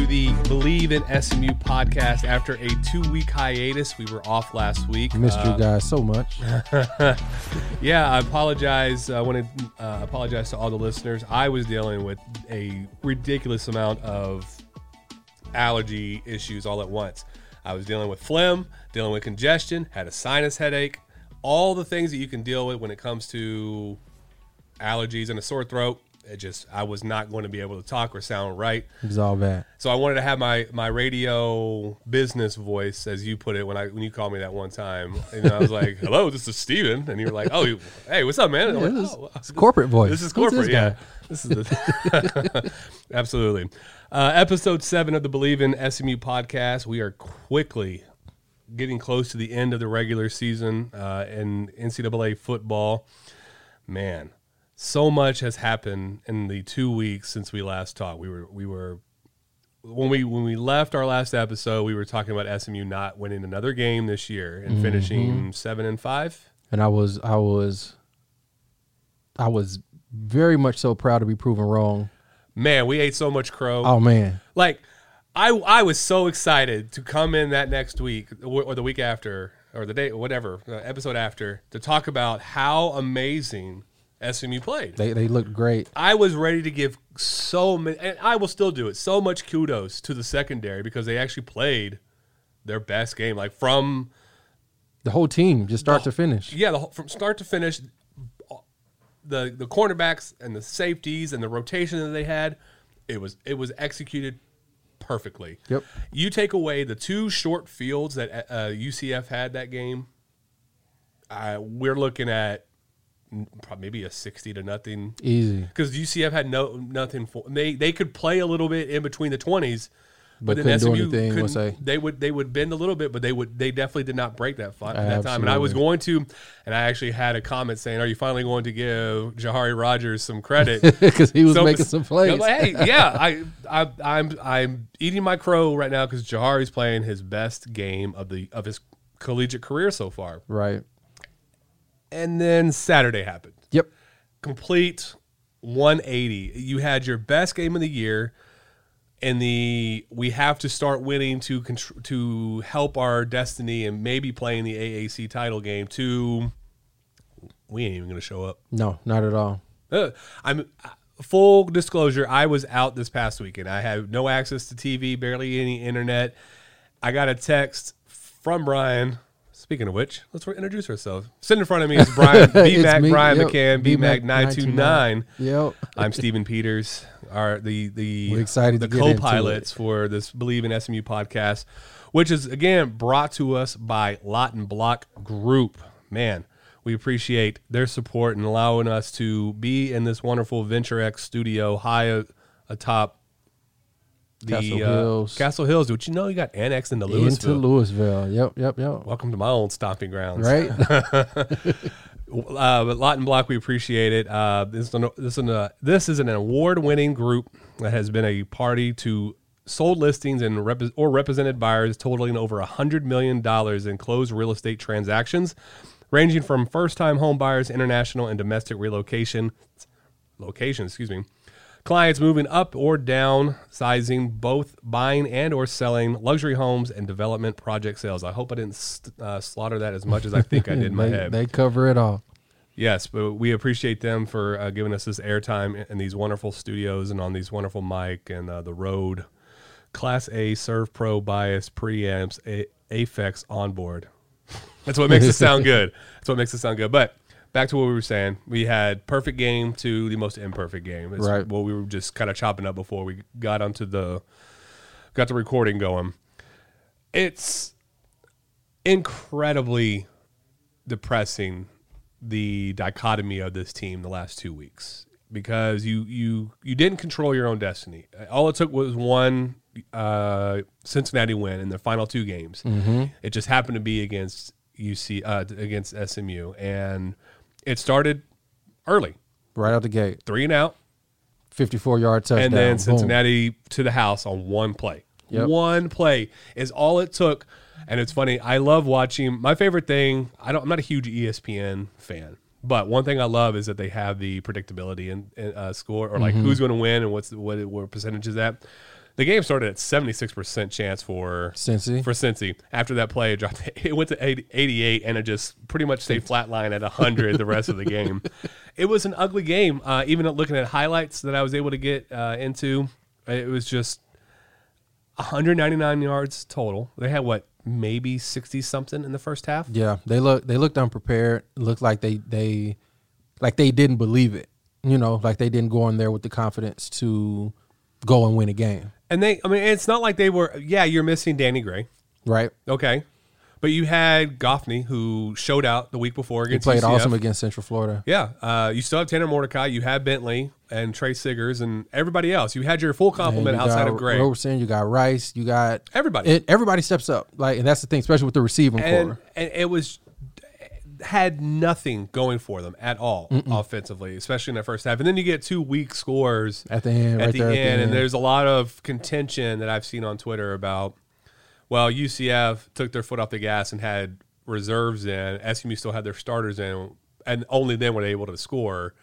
to the Believe in SMU podcast. After a two week hiatus, we were off last week. Missed Uh, you guys so much. yeah, I apologize. I want to uh, apologize to all the listeners. I was dealing with a ridiculous amount of allergy issues all at once. I was dealing with phlegm, dealing with congestion, had a sinus headache, all the things that you can deal with when it comes to allergies and a sore throat. It just, I was not going to be able to talk or sound right. It was all bad. So I wanted to have my my radio business voice, as you put it, when I when you called me that one time, and I was like, "Hello, this is Steven. and you were like, "Oh, hey, what's up, man?" I'm like, this is- "Oh, It's corporate voice. this is corporate, this yeah. guy? This is the absolutely uh, episode seven of the Believe in SMU podcast. We are quickly getting close to the end of the regular season uh, in NCAA football. Man, so much has happened in the two weeks since we last talked. We were we were when we when we left our last episode, we were talking about SMU not winning another game this year and mm-hmm. finishing seven and five. And I was, I was, I was very much so proud to be proven wrong. Man, we ate so much crow. Oh man, like I I was so excited to come in that next week or the week after or the day whatever episode after to talk about how amazing SMU played. they they looked great. I was ready to give so many, and I will still do it. So much kudos to the secondary because they actually played their best game, like from The whole team, just start to finish. yeah, the, whole- from start to finish. The the cornerbacks and the safeties and the rotation that they had, it was it was executed perfectly. Yep. You take away the two short fields that uh, UCF had that game. Uh, we're looking at maybe a sixty to nothing Easy. because UCF had no nothing for they they could play a little bit in between the twenties, But then couldn't do SMU couldn't- say. they would they would bend a little bit, but they would they definitely did not break that fi- that time. And I was going to, and I actually had a comment saying, "Are you finally going to give Jahari Rogers some credit?" Because he was So- making some plays. like, hey, yeah, I, I, I'm, I'm eating my crow right now because Jahari's playing his best game of the of his collegiate career so far. right. And then Saturday happened. Yep. Complete 180. You had your best game of the year, and the we have to start winning to to help our destiny and maybe playing the AAC title game. To we ain't even gonna show up. No, not at all. Uh, I'm uh, full disclosure. I was out this past weekend. I had no access to TV, barely any internet. I got a text from Brian. Speaking of which, let's introduce ourselves. Sitting in front of me is Brian B Mac me, Brian yep, McCann B Mac nine two nine. Yep. I'm Stephen Peters. Our the the We're excited the to get into co-pilots for this Believe in SMU podcast, which is again brought to us by Lot and Block Group. Man, we appreciate their support and allowing us to be in this wonderful Venture X studio high atop the Castle uh, Hills. Castle Hills. But you know you got annexed into Lewisville. Into Lewisville. Yep. Yep. Yep. Welcome to my old stomping grounds. Right. Uh, but Lot and Block, we appreciate it. Uh, this, is an, this, is an, uh, this is an award-winning group that has been a party to sold listings and rep- or represented buyers totaling over $100 million in closed real estate transactions, ranging from first-time home buyers, international and domestic relocation location, excuse me. Clients moving up or down, sizing both buying and or selling luxury homes and development project sales. I hope I didn't st- uh, slaughter that as much as I think I did in my they, head. they cover it all. Yes, but we appreciate them for uh, giving us this airtime in these wonderful studios and on these wonderful mic and uh, the Rode Class A Serve Pro bias preamps a- Aphex onboard. That's what makes it sound good. That's what makes it sound good. But back to what we were saying, we had perfect game to the most imperfect game. It's Right. What we were just kind of chopping up before we got onto the got the recording going. It's incredibly depressing the dichotomy of this team the last two weeks because you you you didn't control your own destiny. All it took was one uh, Cincinnati win in the final two games. It just happened to be against UC uh, against SMU, and it started early, Right out the gate. three and out. 54 yard touchdown. and then Boom. Cincinnati to the house on one play. Yep. One play is all it took. And it's funny. I love watching. My favorite thing. I don't. I'm not a huge ESPN fan, but one thing I love is that they have the predictability and in, uh, score or Mm-hmm. like who's going to win and what's the, what what percentage is that. The game started at 76 percent chance for Cincy. for Cincy. After that play, it dropped. It went to 80, 88, and it just pretty much stayed flatline at 100 the rest of the game. It was an ugly game. Uh, even looking at highlights that I was able to get uh, into, it was just 199 yards total. They had what, maybe 60 something in the first half. Yeah, they look they looked unprepared. Looked like they they like they didn't believe it. You know, like they didn't go in there with the confidence to go and win a game. And they, I mean, it's not like they were. Yeah, you're missing Danny Gray. Right? Okay. But you had Goffney, who showed out the week before against. He played UCF. awesome against Central Florida. Yeah, uh, you still have Tanner Mordecai. You had Bentley and Trey Siggers and everybody else. You had your full complement you outside got of Gray. Roberson, you got Rice, you got Everybody. It, everybody steps up. Like, and that's the thing, especially with the receiving and, core. and it was had nothing going for them at all offensively, especially in that first half. And then you get two weak scores At the end, at right the there end, at the and there's a lot of contention that I've seen on Twitter about. Well, UCF took their foot off the gas and had reserves in. SMU still had their starters in, and only then were they able to score.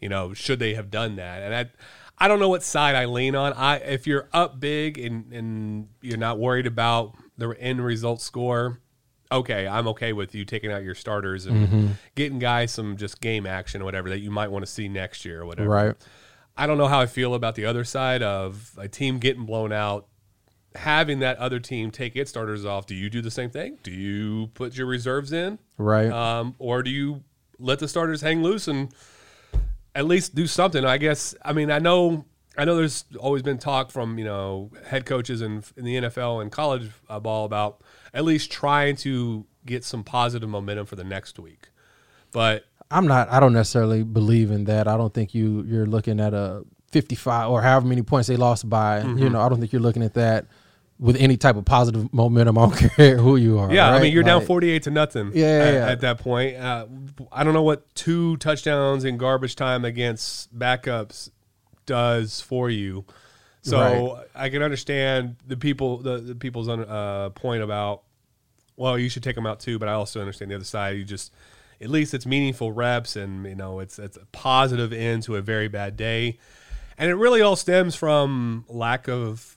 You know, should they have done that? And I, I don't know what side I lean on. I if you're up big and and you're not worried about the end result score, okay, I'm okay with you taking out your starters and Mm-hmm. getting guys some just game action or whatever that you might want to see next year or whatever. Right. I don't know how I feel about the other side of a team getting blown out, having that other team take its starters off. Do you do the same thing? Do you put your reserves in, Right. um, or do you let the starters hang loose and at least do something? I guess. I mean, I know. I know there's always been talk from you know head coaches in, in the NFL and college uh, ball about at least trying to get some positive momentum for the next week. But I'm not. I don't necessarily believe in that. I don't think you you're looking at a 55 or however many points they lost by. Mm-hmm. You know, I don't think you're looking at that with any type of positive momentum. I don't care who you are. Yeah, I mean you're down 48 to nothing. Yeah, yeah, at, yeah. at that point. Uh, I don't know what two touchdowns in garbage time against backups does for you. So I can understand the people the, the people's uh, point about well you should take them out too, but I also understand the other side. You just at least it's meaningful reps and you know it's it's a positive end to a very bad day, and it really all stems from lack of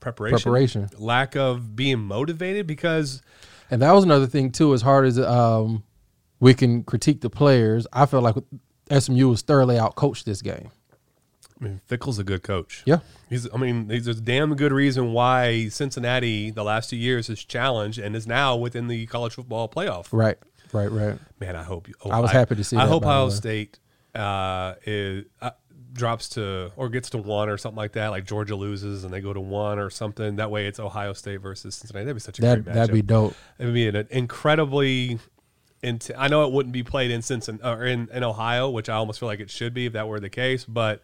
preparation, Preparation. lack of being motivated because. And that was another thing too. As hard as um, we can critique the players, I feel like SMU was thoroughly outcoached this game. I mean, Fickell's a good coach. Yeah. He's, I mean, there's a damn good reason why Cincinnati the last two years has challenged and is now within the college football playoff. Right. Right. Right. Man, I hope you. I was happy to see I hope Ohio. State uh, is uh, drops to or gets to one or something like that. Like Georgia loses and they go to one or something. That way, it's Ohio State versus Cincinnati. That'd be such a That great matchup. that'd be dope. It would be an incredibly. Int- I know it wouldn't be played in Cincinnati or in, in Ohio, which I almost feel like it should be if that were the case. But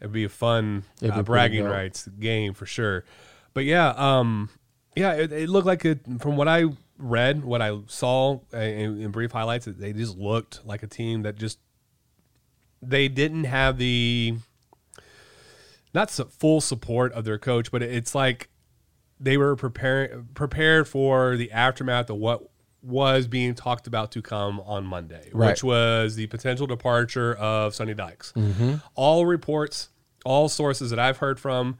it'd be a fun be uh, bragging rights game for sure. But yeah, um, yeah, it, it looked like it from what I read, what I saw uh, in, in brief highlights. They just looked like a team that just they didn't have the not su- full support of their coach, but it's like they were preparing prepared for the aftermath of what was being talked about to come on Monday, Right. which was the potential departure of Sonny Dykes. All reports, all sources that I've heard from,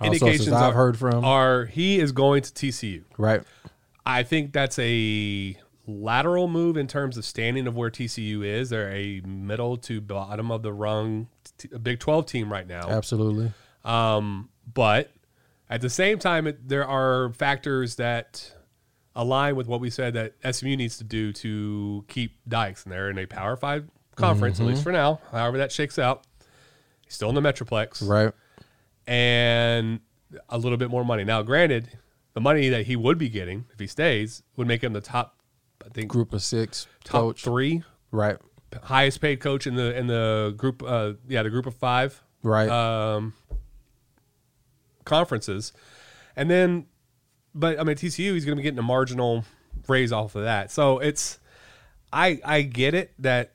All sources I've are, heard from. are he is going to TCU. Right. I think that's a lateral move in terms of standing of where TCU is. They're a middle to bottom of the rung t- Big 12 team right now. Absolutely. Um, but at the same time, it, there are factors that align with what we said that SMU needs to do to keep Dykes, in they're in a Power Five conference at least for now. However, that shakes out. He's still in the Metroplex, Right. and a little bit more money. Now, granted, the money that he would be getting if he stays would make him the top, I think, Group of six top coach. three Right. highest paid coach in the in the group. Uh, yeah, the group of five Right. um, conferences, and then, but I mean TCU, he's going to be getting a marginal raise off of that. So it's, I I get it that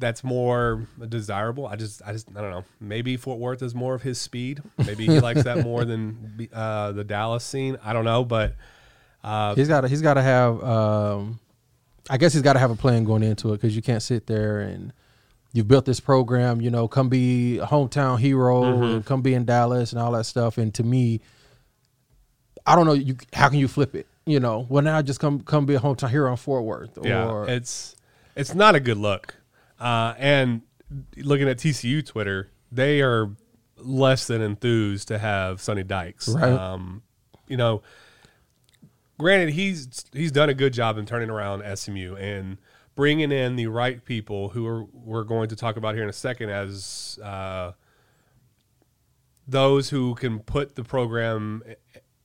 that's more desirable. I just, I just, I don't know. Maybe Fort Worth is more of his speed. Maybe he likes that more than uh, the Dallas scene. I don't know, but uh, he's got he's got to have. Um, I guess he's got to have a plan going into it because you can't sit there and you've built this program. You know, come be a hometown hero, Mm-hmm. and come be in Dallas and all that stuff. And to me, I don't know. You how can you flip it? You know, well now just come come be a hometown hero in Fort Worth. yeah, it's it's not a good look. Uh, and looking at TCU Twitter, they are less than enthused to have Sonny Dykes. Right. Um, you know, granted he's he's done a good job in turning around SMU and bringing in the right people who are we're going to talk about here in a second as uh, those who can put the program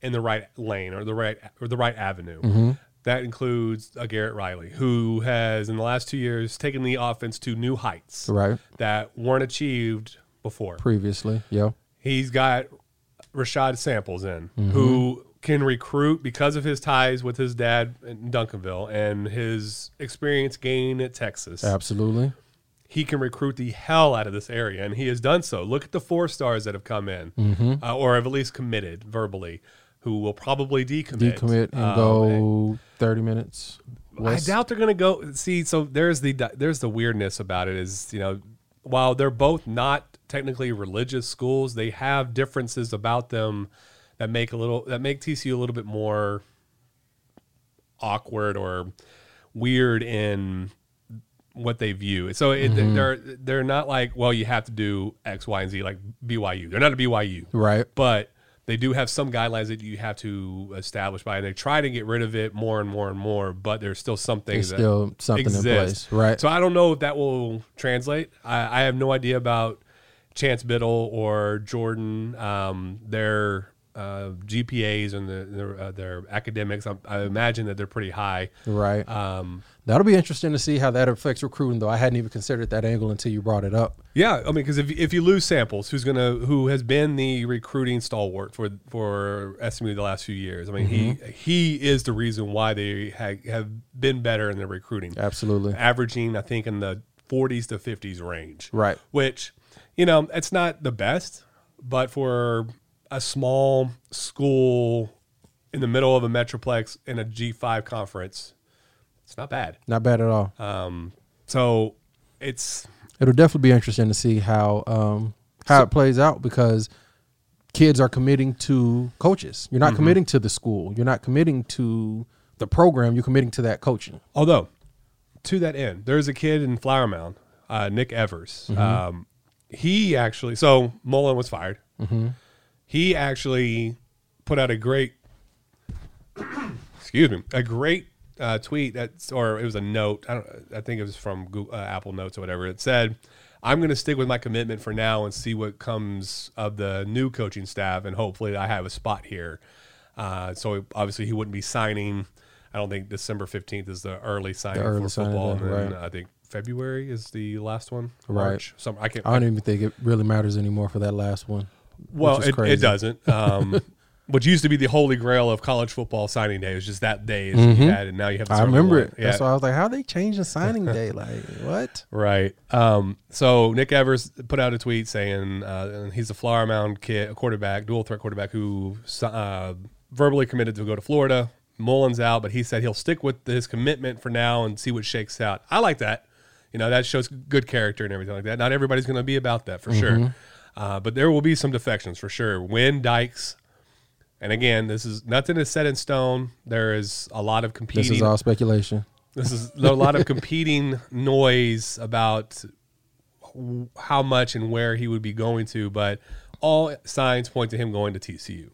in the right lane or the right or the right avenue. Mm-hmm. That includes a Garrett Riley, who has in the last two years taken the offense to new heights right that weren't achieved before. previously. Yeah, He's got Rashaad Samples in, mm-hmm. who can recruit because of his ties with his dad in Duncanville and his experience gained at Texas. absolutely. He can recruit the hell out of this area, and he has done so. Look at the four stars that have come in, mm-hmm. uh, or have at least committed verbally, who will probably decommit. Decommit and Um, go thirty minutes. I doubt they're going to go. See, so there's the there's the weirdness about it is you know while they're both not technically religious schools, they have differences about them that make a little that make TCU a little bit more awkward or weird in what they view. So it, Mm-hmm. they're they're not like well you have to do X, Y, and Z like BYU. They're not a BYU, Right. but they do have some guidelines that you have to establish by, and they try to get rid of it more and more and more. But there's still some things There's still something in place. Right. So I don't know if that will translate. I, I have no idea about Chance Biddle or Jordan. Um, their uh, GPAs and the, their, uh, their academics. I, I imagine that they're pretty high. Right. Um, That'll be interesting to see how that affects recruiting, though. I hadn't even considered that angle until you brought it up. Yeah, I mean, because if, if you lose samples, who's gonna who has been the recruiting stalwart for for SMU the last few years? I mean, Mm-hmm. he he is the reason why they ha- have been better in their recruiting, Absolutely. averaging I think in the 40s to 50s range. Right. Which, you know, it's not the best, but for a small school in the middle of a metroplex in a G5 conference, it's not bad. Not bad at all. Um, so it's It'll definitely be interesting to see how um, how it plays out because kids are committing to coaches. You're not Mm-hmm. committing to the school. You're not committing to the program. You're committing to that coaching. Although, to that end, there's a kid in Flower Mound, uh, Nick Evers. Um, he actually, so Mullen was fired. He actually put out a great, excuse me, a great uh, tweet that's, or it was a note. I don't, I think it was from Google, uh, Apple Notes or whatever. It said, "I'm going to stick with my commitment for now and see what comes of the new coaching staff, and hopefully I have a spot here." Uh, so obviously he wouldn't be signing. I don't think December 15th is the early signing early for signing football, day, and then right. I think February is the last one. Right. March. Some I can't. I don't even think it really matters anymore for that last one. Well, which it, it doesn't. Um, what used to be the holy grail of college football signing day It was just that day is you had, and now you have. Mm-hmm. I remember it. That's why I was like, how they changed the signing day? Like what? Right. Um, so Nick Evers put out a tweet saying uh, he's a Flower Mound kid, a quarterback, dual threat quarterback who uh, verbally committed to go to Florida. Mullen's out, but he said he'll stick with his commitment for now and see what shakes out. I like that. You know, that shows good character and everything like that. Not everybody's going to be about that for sure. Uh, but there will be some defections for sure. When Dykes, and again, this is nothing is set in stone. There is a lot of competing. This is all speculation. This is a lot of competing noise about how much and where he would be going to, but all signs point to him going to TCU.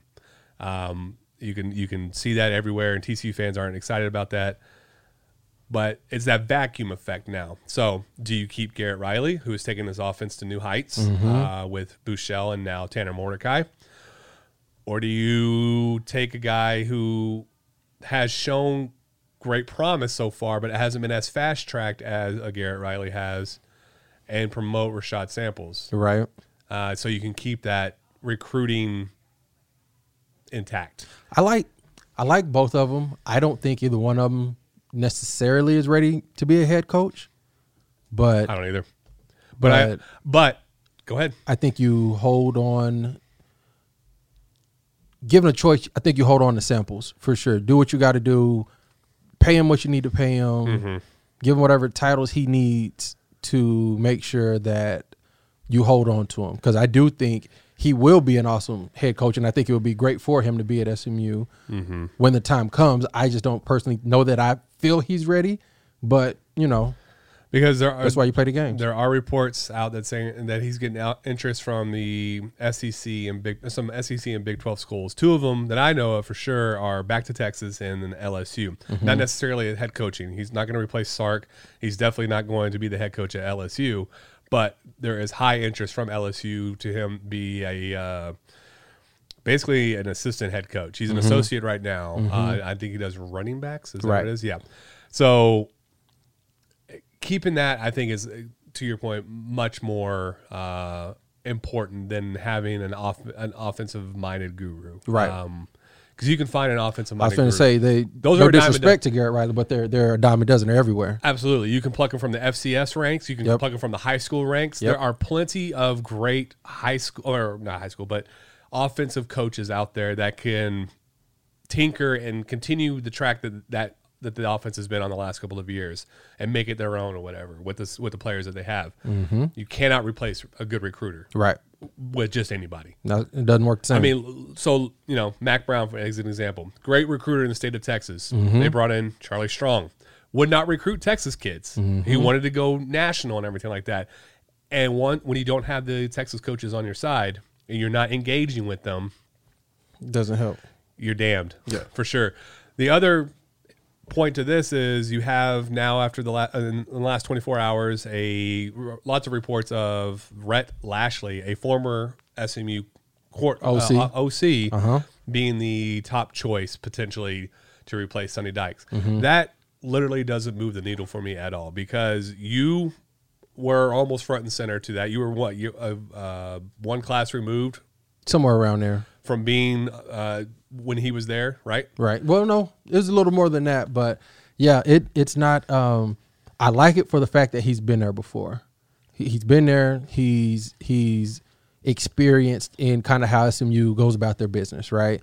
Um, you can you can see that everywhere, and TCU fans aren't excited about that. But it's that vacuum effect now. So, do you keep Garrett Riley, who is taking his offense to new heights uh, with Buechele and now Tanner Mordecai, or do you take a guy who has shown great promise so far, but it hasn't been as fast tracked as a Garrett Riley has, and promote Rashaad Samples, Right. uh, so you can keep that recruiting intact. I like I like both of them. I don't think either one of them necessarily is ready to be a head coach. but I don't either. But, I But- but go ahead. I think you hold on. Given a choice, I think you hold on to samples for sure. Do what you got to do. Pay him what you need to pay him. Mm-hmm. Give him whatever titles he needs to make sure that you hold on to him. Because I do think he will be an awesome head coach, and I think it would be great for him to be at SMU Mm-hmm. when the time comes. I just don't personally know that I feel he's ready, but you know Because there are that's why you play the game. there are reports out that saying that he's getting out interest from the SEC and big some SEC and Big Twelve schools. Two of them that I know of for sure are back to Texas and then LSU. Mm-hmm. Not necessarily head coaching. He's not going to replace Sark. He's definitely not going to be the head coach at LSU. But there is high interest from LSU to him be a uh, basically an assistant head coach. He's an associate right now. Uh, I think he does running backs. Is that Right. what it is? Yeah. So keeping that, I think, is uh, to your point, much more uh, important than having an off an offensive minded guru, Right. Because you can find an offensive. I was going to say they Those no are a disrespect to Garrett Riley, but they're they're a dime a dozen. They're everywhere. Absolutely. You can pluck them from the FCS ranks. You can Yep. pluck them from the high school ranks. Yep. There are plenty of great high school, or not high school, but offensive coaches out there that can tinker and continue the track that that that the offense has been on the last couple of years and make it their own or whatever with this with the players that they have. Mm-hmm. You cannot replace a good recruiter Right. with just anybody. No, it doesn't work the same. I mean, so you know, Mack Brown for as an example, great recruiter in the state of Texas. Mm-hmm. They brought in Charlie Strong, would not recruit Texas kids. Mm-hmm. He wanted to go national and everything like that. And one when you don't have the Texas coaches on your side and you're not engaging with them, doesn't help. you're damned. Yeah, for sure. The other point to this is you have now after the, la- in the last 24 hours a lots of reports of Rhett Lashlee, a former SMU court OC. uh, OC Uh-huh. being the top choice potentially to replace Sonny Dykes. Mm-hmm. That literally doesn't move the needle for me at all because you were almost front and center to that. You were what you uh, uh, one class removed Somewhere around there. from being uh, when he was there, right? Right. Well, no, it was a little more than that, but yeah, it it's not. Um, I like it for the fact that he's been there before. He, he's been there. He's he's experienced in kind of how SMU goes about their business. Right.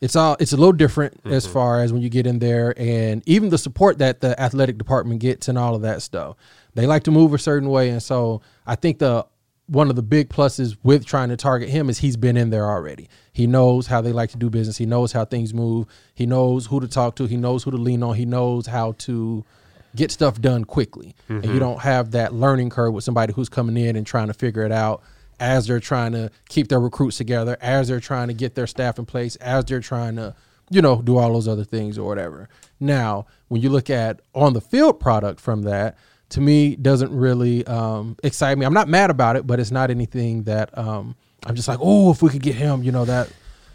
It's all it's a little different as far as when you get in there, and even the support that the athletic department gets and all of that stuff. They like to move a certain way, and so I think the one of the big pluses with trying to target him is he's been in there already. He knows how they like to do business. He knows how things move. He knows who to talk to. He knows who to lean on. He knows how to get stuff done quickly. And you mm-hmm. don't have that learning curve with somebody who's coming in and trying to figure it out as they're trying to keep their recruits together, as they're trying to get their staff in place, as they're trying to, you know, do all those other things or whatever. Now, when you look at on the field product from that, to me doesn't really um, excite me. I'm not mad about it, but it's not anything that um, I'm just like, oh, if we could get him, you know, that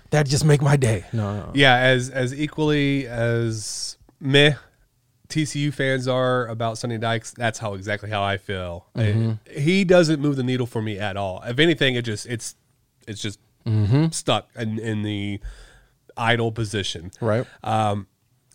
that just make my day. No, no, no. Yeah, as as equally as meh TCU fans are about Sonny Dykes, that's how exactly how I feel. Mm-hmm. I- he doesn't move the needle for me at all. If anything, it just it's it's just Mm-hmm. stuck in, in the idle position. right. Um,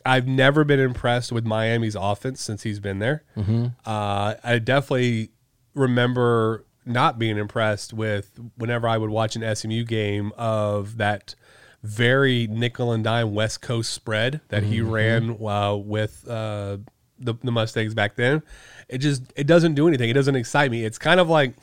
I've never been impressed with Miami's offense since he's been there. Mm-hmm. Uh, I definitely remember not being impressed with whenever I would watch an SMU game of that very nickel and dime West Coast spread that he Mm-hmm. ran uh, with uh, the, the Mustangs back then. It just it doesn't do anything. It doesn't excite me. It's kind of like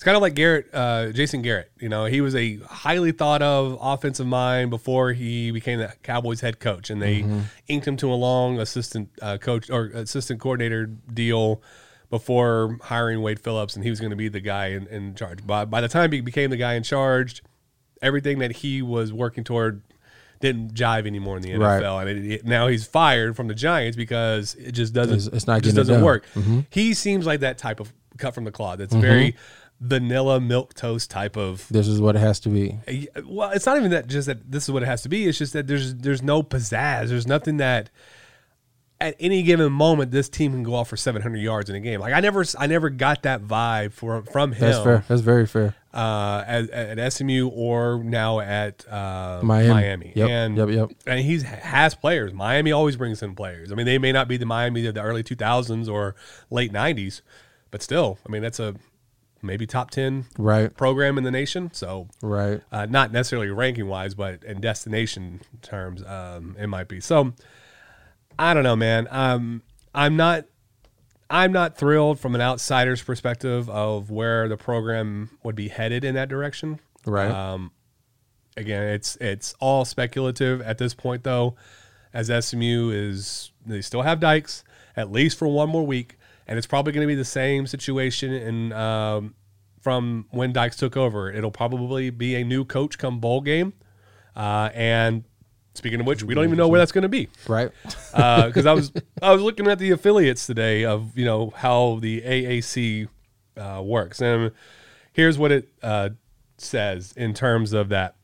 it's kind of like Garrett, uh, Jason Garrett. You know, he was a highly thought of offensive mind before he became the Cowboys head coach, and they inked him to a long assistant uh, coach or assistant coordinator deal before hiring Wade Phillips, and he was going to be the guy in, in charge. By, by the time he became the guy in charge, everything that he was working toward didn't jive anymore in the Right. NFL, and it, it- now he's fired from the Giants because it just doesn't. It's- it's not it just doesn't done. Mm-hmm. work. He seems like that type of cut from the cloth. That's very vanilla milk toast type of. This is what it has to be. Well, it's not even that just that this is what it has to be. It's just that there's there's no pizzazz. There's nothing that at any given moment this team can go off for 700 yards in a game. Like I never I never got that vibe from from him. That's fair. That's very fair. uh, at, at SMU or now at uh, Miami. Miami. Yep, And yep, yep. and he's has players. Miami always brings in players. I mean, they may not be the Miami of the early 2000s or late 90s, but still, I mean, that's a maybe top 10 Right. program in the nation. So, Right. uh, not necessarily ranking wise, but in destination terms, um, it might be. So, I don't know, man. Um, I'm not. I'm not thrilled from an outsider's perspective of where the program would be headed in that direction. Right. Um, again, it's it's all speculative at this point, though, as SMU is they still have Dykes at least for one more week, and it's probably going to be the same situation in um, from when Dykes took over. It'll probably be a new coach come bowl game, uh, and speaking of which, we don't even know where that's going to be right. because I was I was looking at the affiliates today of you know how the AAC uh, works, and here's what it uh, says in terms of that.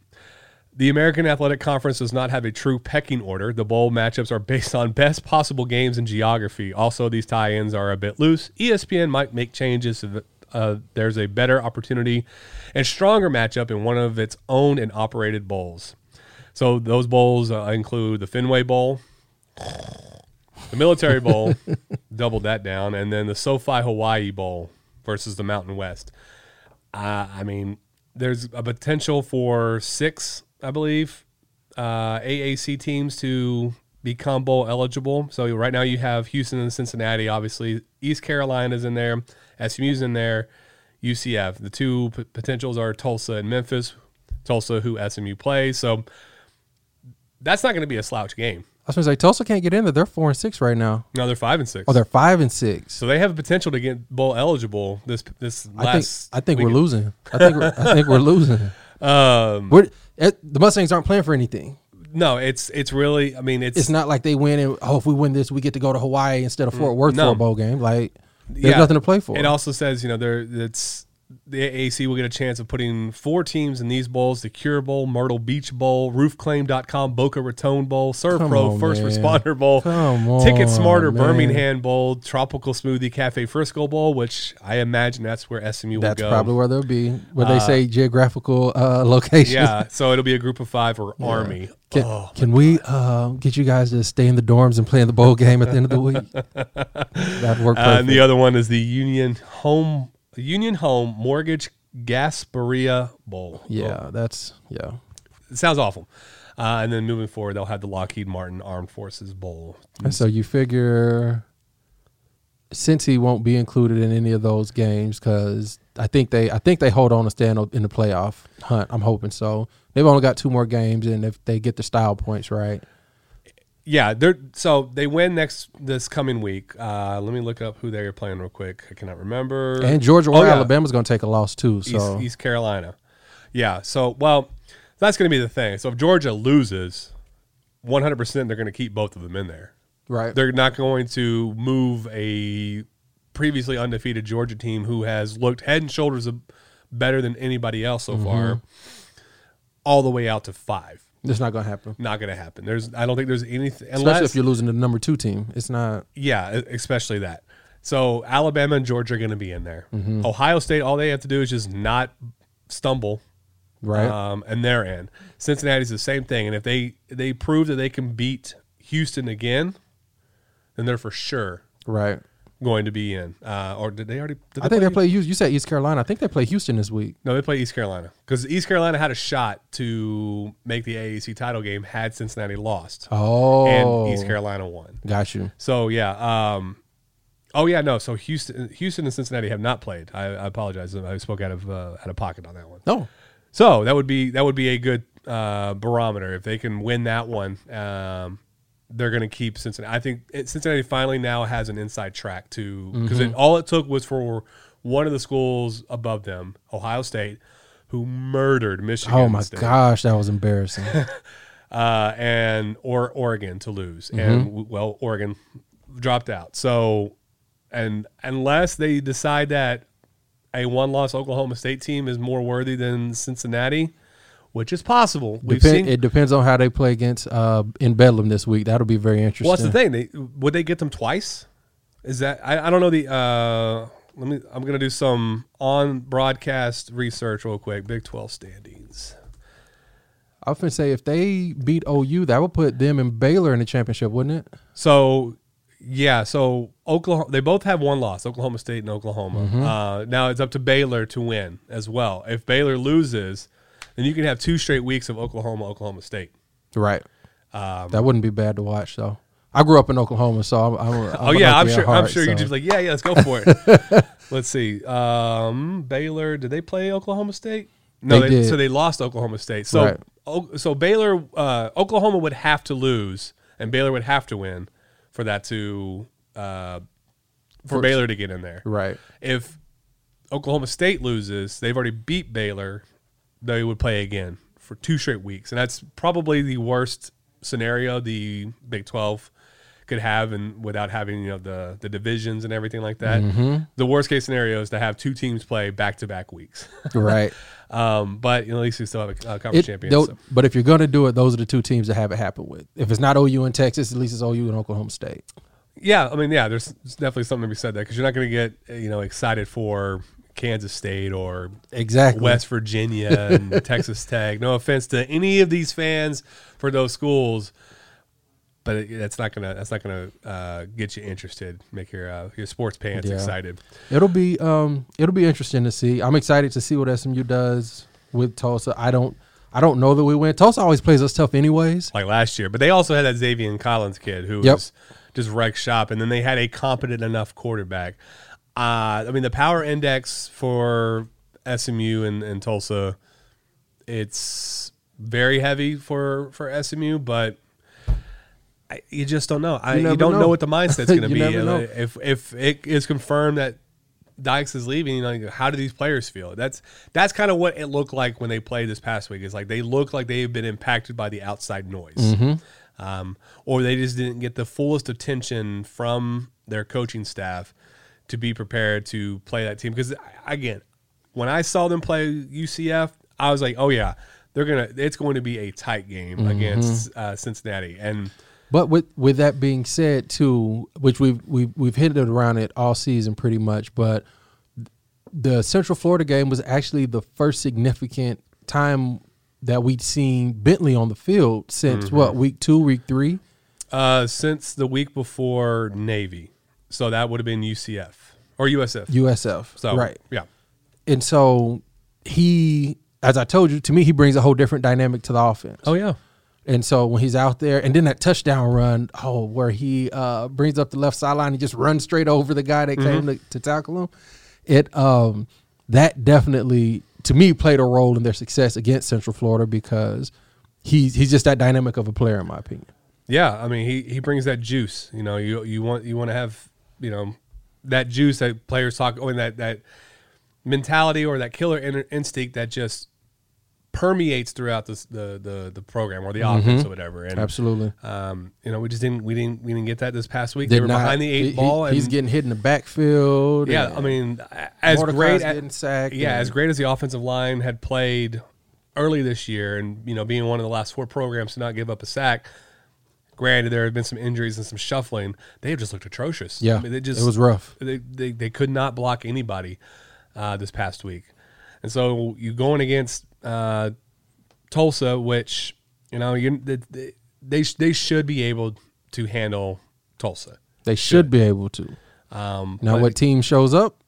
The American Athletic Conference does not have a true pecking order. The bowl matchups are based on best possible games and geography. Also, these tie-ins are a bit loose. ESPN might make changes if uh, there's a better opportunity and stronger matchup in one of its own and operated bowls. So those bowls uh, include the Fenway Bowl, the Military Bowl, doubled that down, and then the SoFi Hawaii Bowl versus the Mountain West. Uh, I mean, there's a potential for six, I believe, uh, AAC teams to become bowl eligible. So right now you have Houston and Cincinnati. Obviously, East Carolina's in there, SMU's in there, UCF. The two p- potentials are Tulsa and Memphis. Tulsa, who SMU plays. So that's not going to be a slouch game. I was going to say Tulsa can't get in there. They're four and six right now. No, they're five and six. Oh, they're five and six. so they have a potential to get bowl eligible this this I think last. I think we're losing. I think we're, I think we're losing. Um, We're, it, the Mustangs aren't playing for anything. no, it's it's really. I mean, it's, It's not like they win and oh, if we win this, we get to go to Hawaii instead of Fort Worth Mm, no. for a bowl game. Like there's yeah. nothing to play for. It also says you know there it's the AAC will get a chance of putting four teams in these bowls: the Cure Bowl, Myrtle Beach Bowl, RoofClaim.com, Boca Raton Bowl, Serve Come Pro, on, First man. Responder Bowl, Come Ticket Smarter, man. Birmingham Bowl, Tropical Smoothie Cafe Frisco Bowl, which I imagine that's where SMU That's will go. That's probably where they'll be. Where they say geographical uh, location. yeah, so it'll be a group of five or Army. Can, Oh, can we uh, get you guys to stay in the dorms and play in the bowl game at the end of the week? That'd work Uh, and the other one is the Union Home Union Home Mortgage Gasparilla Bowl. yeah, that's yeah. It sounds awful. Uh, and then moving forward, they'll have the Lockheed Martin Armed Forces Bowl. And so you figure Cincy won't be included in any of those games because I think they I think they hold on to stand up in the playoff hunt. I'm hoping so. They've only got two more games, and if they get the style points right, Yeah, they're so they win next this coming week. Uh, let me look up who they're playing real quick. I cannot remember. and Georgia Oh, or yeah. Alabama's going to take a loss too. East, So East Carolina. Yeah. So well, that's going to be the thing. So if Georgia loses, one hundred percent they're going to keep both of them in there. right, They're not going to move a previously undefeated Georgia team who has looked head and shoulders better than anybody else so far, all the way out to five. It's not going to happen. Not going to happen. There's, I don't think there's anything Especially if you're losing to the number two team, it's not. yeah, especially that. So Alabama and Georgia are going to be in there. Mm-hmm. Ohio State, all they have to do is just not stumble, Right. um, and they're in. Cincinnati's the same thing, and if they they prove that they can beat Houston again, then they're for sure right. Going to be in. Uh, or did they already? Did I think they play. You, you said East Carolina. I think they play Houston this week. No, they play East Carolina because East Carolina had a shot to make the AAC title game had Cincinnati lost, Oh, and East Carolina won. Got you. So yeah. Um, oh yeah, no. So Houston, Houston and Cincinnati have not played. I, I apologize. I spoke out of uh, out of pocket on that one. No, So that would be that would be a good uh, barometer if they can win that one. Um, they're going to keep Cincinnati. I think it, Cincinnati finally now has an inside track to because Mm-hmm. it all it took was for one of the schools above them, Ohio State, who murdered Michigan. oh my State, gosh, that was embarrassing. uh, and or Oregon to lose, Mm-hmm. and well, Oregon dropped out. So, and unless they decide that a one-loss Oklahoma State team is more worthy than Cincinnati, which is possible, we've Depend, seen. it depends on how they play against uh, in Bedlam this week. That'll be very interesting. well, that's the thing. They would they get them twice? Is that I, I don't know the uh, let me. I'm gonna do some on broadcast research real quick. Big Twelve standings. I was gonna say if they beat OU, that would put them and Baylor in the championship, wouldn't it? So yeah, so Oklahoma. They both have one loss. Oklahoma State and Oklahoma. Mm-hmm. Uh, now it's up to Baylor to win as well. If Baylor loses, then you can have two straight weeks of Oklahoma, Oklahoma State. Right. Um, that wouldn't be bad to watch, though. I grew up in Oklahoma, so I'm. I'm, I'm oh yeah, I'm sure. at I'm heart, sure you're so- just like, yeah, yeah, let's go for it. let's see. Um, Baylor, did they play Oklahoma State? No, They they did. so they lost Oklahoma State. So, Right. O- so Baylor, uh, Oklahoma would have to lose, and Baylor would have to win for that to uh, for For- Baylor to get in there. right. If Oklahoma State loses, they've already beat Baylor. They would play again for two straight weeks, and that's probably the worst scenario the Big Twelve could have, and without having you know the the divisions and everything like that. Mm-hmm. The worst case scenario is to have two teams play back to back weeks. Right. um, but you know, at least we still have a uh, conference It, champion. so. But if you're going to do it, those are the two teams that have it happen with. If it's not OU and Texas, at least it's OU and Oklahoma State. Yeah, I mean, yeah, there's, definitely something to be said there because you're not going to get you know excited for Kansas State or Exactly. West Virginia and Texas Tech. No offense to any of these fans for those schools, but it, that's not gonna that's not gonna uh, get you interested, make your uh, your sports pants Yeah. excited. It'll be um it'll be interesting to see. I'm excited to see what SMU does with Tulsa. I don't I don't know that we win. Tulsa always plays us tough anyways. like last year. But they also had that Xavier Collins kid who Yep. was just wrecked shop, and then they had a competent enough quarterback. Uh, I mean, the power index for SMU and, and Tulsa, it's very heavy for for SMU, but. I, you just don't know. I, You you, don't know. know. what the mindset's going to be. If if it is confirmed that Dykes is leaving, you know, how do these players feel? That's that's kind of what it looked like when they played this past week. It's like they look like they've been impacted by the outside noise, Mm-hmm. um, or they just didn't get the fullest attention from their coaching staff to be prepared to play that team. Because again, when I saw them play UCF, I was like, oh yeah, they're gonna. It's going to be a tight game Mm-hmm. against uh, Cincinnati, and But with with that being said, too, which we've we've we've hit it around it all season pretty much, but the Central Florida game was actually the first significant time that we'd seen Bentley on the field since Mm-hmm. what week two, week three. uh, since the week before Navy, so that would have been UCF or USF. USF, So right? yeah. And so he, as I told you, to me, he brings a whole different dynamic to the offense. Oh yeah. And so when he's out there, and then that touchdown run, oh, where he uh, brings up the left sideline, he just runs straight over the guy that came to, to tackle him. It um, that definitely to me played a role in their success against Central Florida because he's he's just that dynamic of a player, in my opinion. Yeah, I mean he, he brings that juice. You know, you you want you want to have you know that juice that players talk. And that that mentality or that killer in, instinct that just permeates throughout this, the the the program or the offense or whatever. And Absolutely. um, you know, we just didn't we didn't we didn't get that this past week. Did they were not- behind the eight he- ball. he's getting hit in the backfield. yeah. I mean, as Mordecai's great as, yeah, and- as great as the offensive line had played early this year, and you know, being one of the last four programs to not give up a sack. Granted, there have been some injuries and some shuffling. They have just looked atrocious. Yeah, I mean, they just it was rough. They, they they could not block anybody uh, this past week, and so you going against uh, Tulsa, which you know you they they, they should be able to handle Tulsa. They should be able to. Um, Now, what team shows up,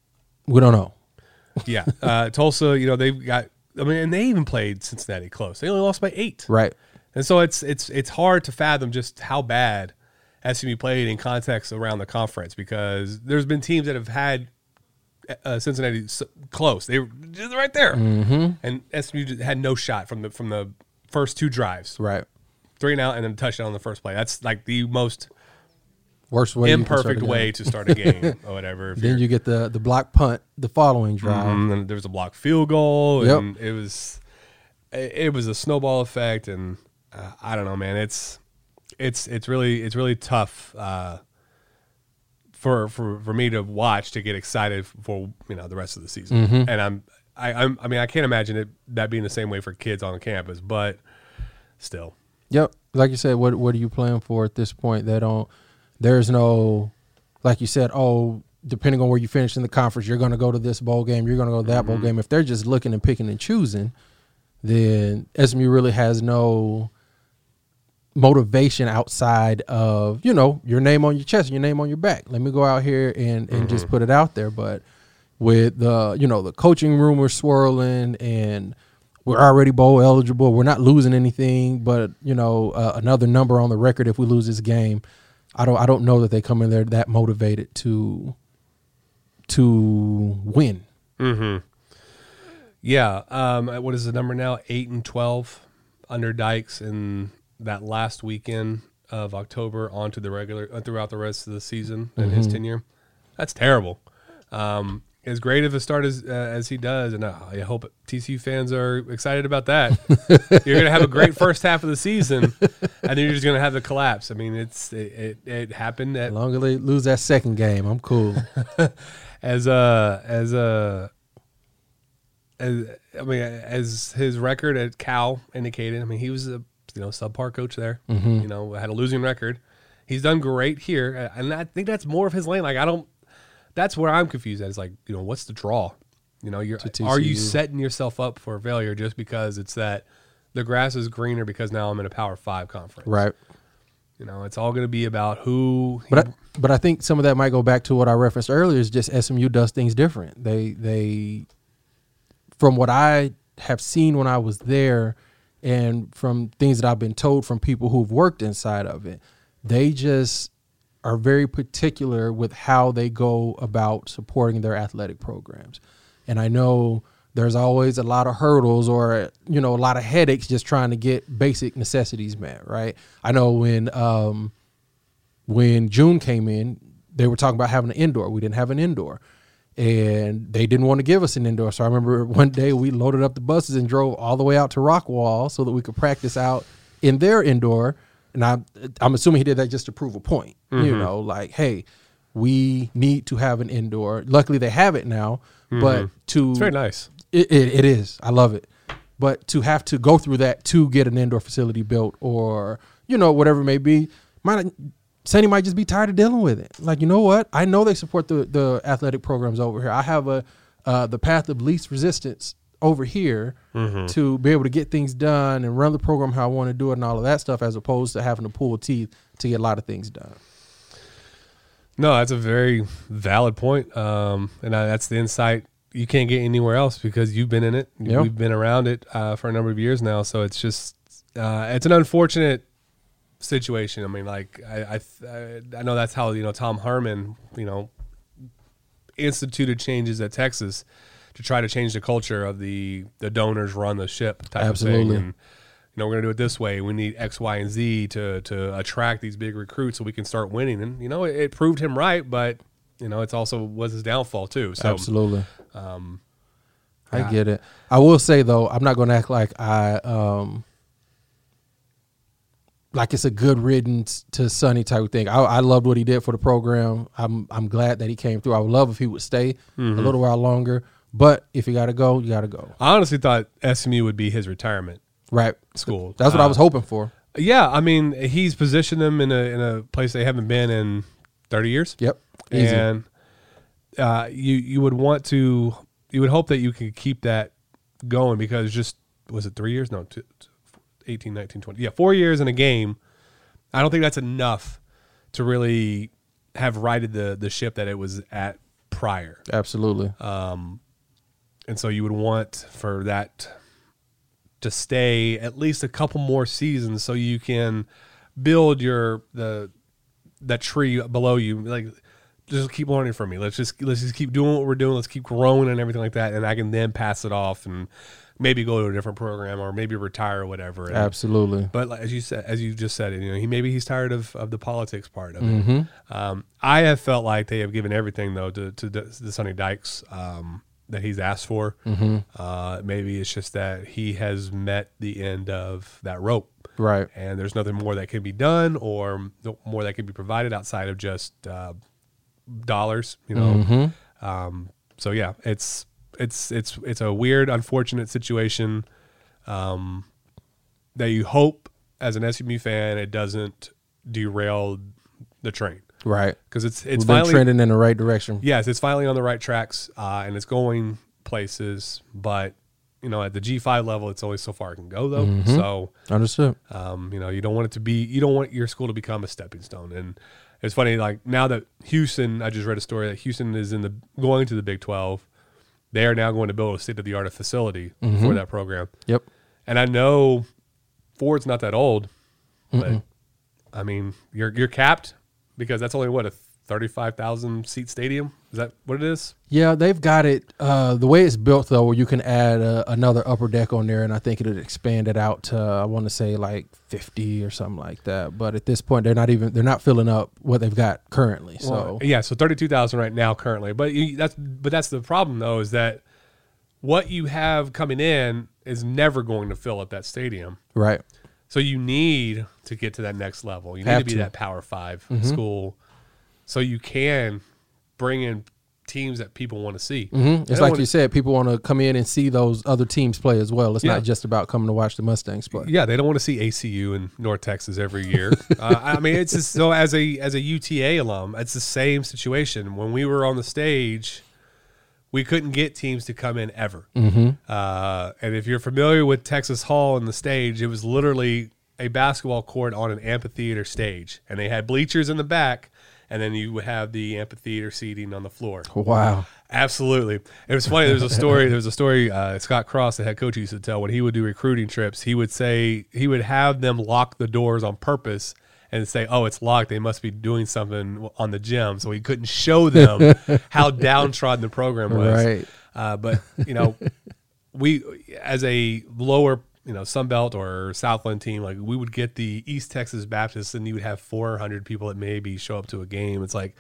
we don't know. Yeah, uh, Tulsa. You know they've got. I mean, and they even played Cincinnati close. They only lost by eight, Right. And so it's it's it's hard to fathom just how bad SMU played in context around the conference because there's been teams that have had uh, Cincinnati close. They were right there, mm-hmm. and SMU had no shot from the from the first two drives, Right. three and out, and then touchdown on the first play. That's like the most Worst way. you imperfect way to start a game or whatever. Then you're- get the the block punt the following drive. Mhm, and there was a block field goal, Yep. and it was it was a snowball effect, and uh, I don't know, man. It's it's it's really it's really tough uh, for for for me to watch to get excited for you know the rest of the season, Mm-hmm. and I'm I, I'm I mean I can't imagine it that being the same way for kids on campus, but still, Yep. Like you said, what what are you playing for at this point? They don't. There's no, like you said. Oh, depending on where you finish in the conference, you're going to go to this bowl game, you're going to go to that Mm-hmm. bowl game. If they're just looking and picking and choosing, then SMU really has no motivation outside of you know your name on your chest, your name on your back. Let me go out here and and Mm-hmm. just put it out there. But with the you know the coaching rumors swirling and we're already bowl eligible. We're not losing anything, but you know uh, another number on the record if we lose this game. I don't I don't know that they come in there that motivated to to win. Yeah. Um, what is the number now? Eight and twelve under Dykes in that last weekend of October onto the regular uh, throughout the rest of the season in his tenure. That's terrible. Um, as great of a start as uh, as he does, and uh, I hope TCU fans are excited about that. you're going to have a great first half of the season, and then you're just going to have the collapse. I mean, it's it, it, it happened at As long as they lose that second game, I'm cool. as a as a as I mean as his record at Cal indicated. I mean he was a you know subpar coach there. Mm-hmm. You know had a losing record. He's done great here, and I think that's more of his lane. Like I don't. That's where I'm confused. At is like you know what's the draw? You know you're are you setting yourself up for failure just because it's that the grass is greener because now I'm in a Power Five conference. right. You know it's all going to be about who. But I, but I think some of that might go back to what I referenced earlier. Is just SMU does things different. They they, from what I have seen when I was there, and from things that I've been told from people who've worked inside of it, they just are very particular with how they go about supporting their athletic programs. And I know there's always a lot of hurdles or you know a lot of headaches just trying to get basic necessities met, right? I know when um when June came in, they were talking about having an indoor. We didn't have an indoor. And they didn't want to give us an indoor. So I remember one day we loaded up the buses and drove all the way out to Rockwall so that we could practice out in their indoor. And I, I'm assuming he did that just to prove a point. You mm-hmm. know, like, hey, we need to have an indoor. Luckily, they have it now. But mm-hmm. to it's very nice. it, it, it is. I love it. But to have to go through that to get an indoor facility built or, you know, whatever it may be, might Sonny might just be tired of dealing with it. Like, you know what? I know they support the, the athletic programs over here. I have a uh, the path of least resistance over here to be able to get things done and run the program how I want to do it and all of that stuff as opposed to having to pull teeth to get a lot of things done. No, that's a very valid point, um, and I, that's the insight you can't get anywhere else because you've been in it. Yeah. We've been around it uh, for a number of years now, so it's just uh, it's an unfortunate situation. I mean, like I, I I know that's how you know Tom Herman you know instituted changes at Texas to try to change the culture of the the donors run the ship type of thing. And, you know, we're gonna do it this way. We need X, Y, and Z to to attract these big recruits so we can start winning. And you know, it, it proved him right, but you know, it's also was his downfall too. So Absolutely. um, I Yeah. get it. I will say though, I'm not going to act like I um like it's a good riddance to Sonny type of thing. I, I loved what he did for the program. I'm I'm glad that he came through. I would love if he would stay a little while longer. But if you got to go, you got to go. I honestly thought SMU would be his retirement Right. school. That's what I Uh, was hoping for. Yeah, I mean, he's positioned them in a in a place they haven't been in 30 years. Yep. Easy. and uh, you you would want to you would hope that you could keep that going because just was it three years no two, two, 18 19 20 yeah four years in a game i don't think that's enough to really have righted the the ship that it was at prior. Absolutely. Um, and so you would want for that to stay at least a couple more seasons so you can build your the that tree below you. Like just keep learning from me. Let's just let's just keep doing what we're doing. Let's keep growing and everything like that. And i can then pass it off and maybe go to a different program or maybe retire or whatever And- Absolutely. but like, as you said, as you just said, you know, he maybe he's tired of, of the politics part of it. Um, I have felt like they have given everything though to to the, the Sonny Dykes um, that he's asked for. Uh, maybe it's just that he has met the end of that rope, Right. and there's nothing more that can be done or more that can be provided outside of just uh, dollars. You know. Um, so yeah, it's it's it's it's a weird, unfortunate situation um, that you hope as an SMU fan it doesn't derail the train. Right. because it's We've finally trending in the right direction. yes, it's finally on the right tracks uh, and it's going places. But you know, at the G five level, it's only so far it can go though. Mm-hmm. So Understood. um, you know, you don't want it to be, you don't want your school to become a stepping stone. And it's funny, like now that Houston, I just read a story that Houston is in the going to the Big Twelve. They are now going to build a state of the art facility mm-hmm. for that program. Yep. And I know Ford's not that old, but I mean, you're you're capped because that's only what a thirty-five thousand seat stadium. Is that what it is? Yeah, they've got it. Uh, the way it's built, though, where you can add uh, another upper deck on there, and I think it'll expand it out to I want to say like fifty or something like that. But at this point, they're not even they're not filling up what they've got currently. So Well, yeah, so thirty-two thousand right now currently. But you, that's but that's the problem though is that what you have coming in is never going to fill up that stadium. right, So you need to get to that next level. You need to be to. that Power 5 school, so you can bring in teams that people want to see. hmm it's like wanna- you said, people want to come in and see those other teams play as well. It's Yeah. not just about coming to watch the Mustangs play. Yeah, they don't want to see ACU in North Texas every year. uh, I mean, it's just, so as a as a UTA alum, it's the same situation. When we were on the stage, we couldn't get teams to come in ever. Mm-hmm. Uh, and if you're familiar with Texas Hall and the stage, it was literally a basketball court on an amphitheater stage, and they had bleachers in the back, and then you would have the amphitheater seating on the floor. Wow. Absolutely. It was funny. There was a story. There was a story. Uh, Scott Cross, the head coach, used to tell when he would do recruiting trips. He would say he would have them lock the doors on purpose and say, "Oh, it's locked. They must be doing something on the gym." So he couldn't show them how downtrodden the program was. Right. Uh, but you know, we as a lower you know Sunbelt or Southland team, like we would get the East Texas Baptists, and you would have 400 people that maybe show up to a game. It's like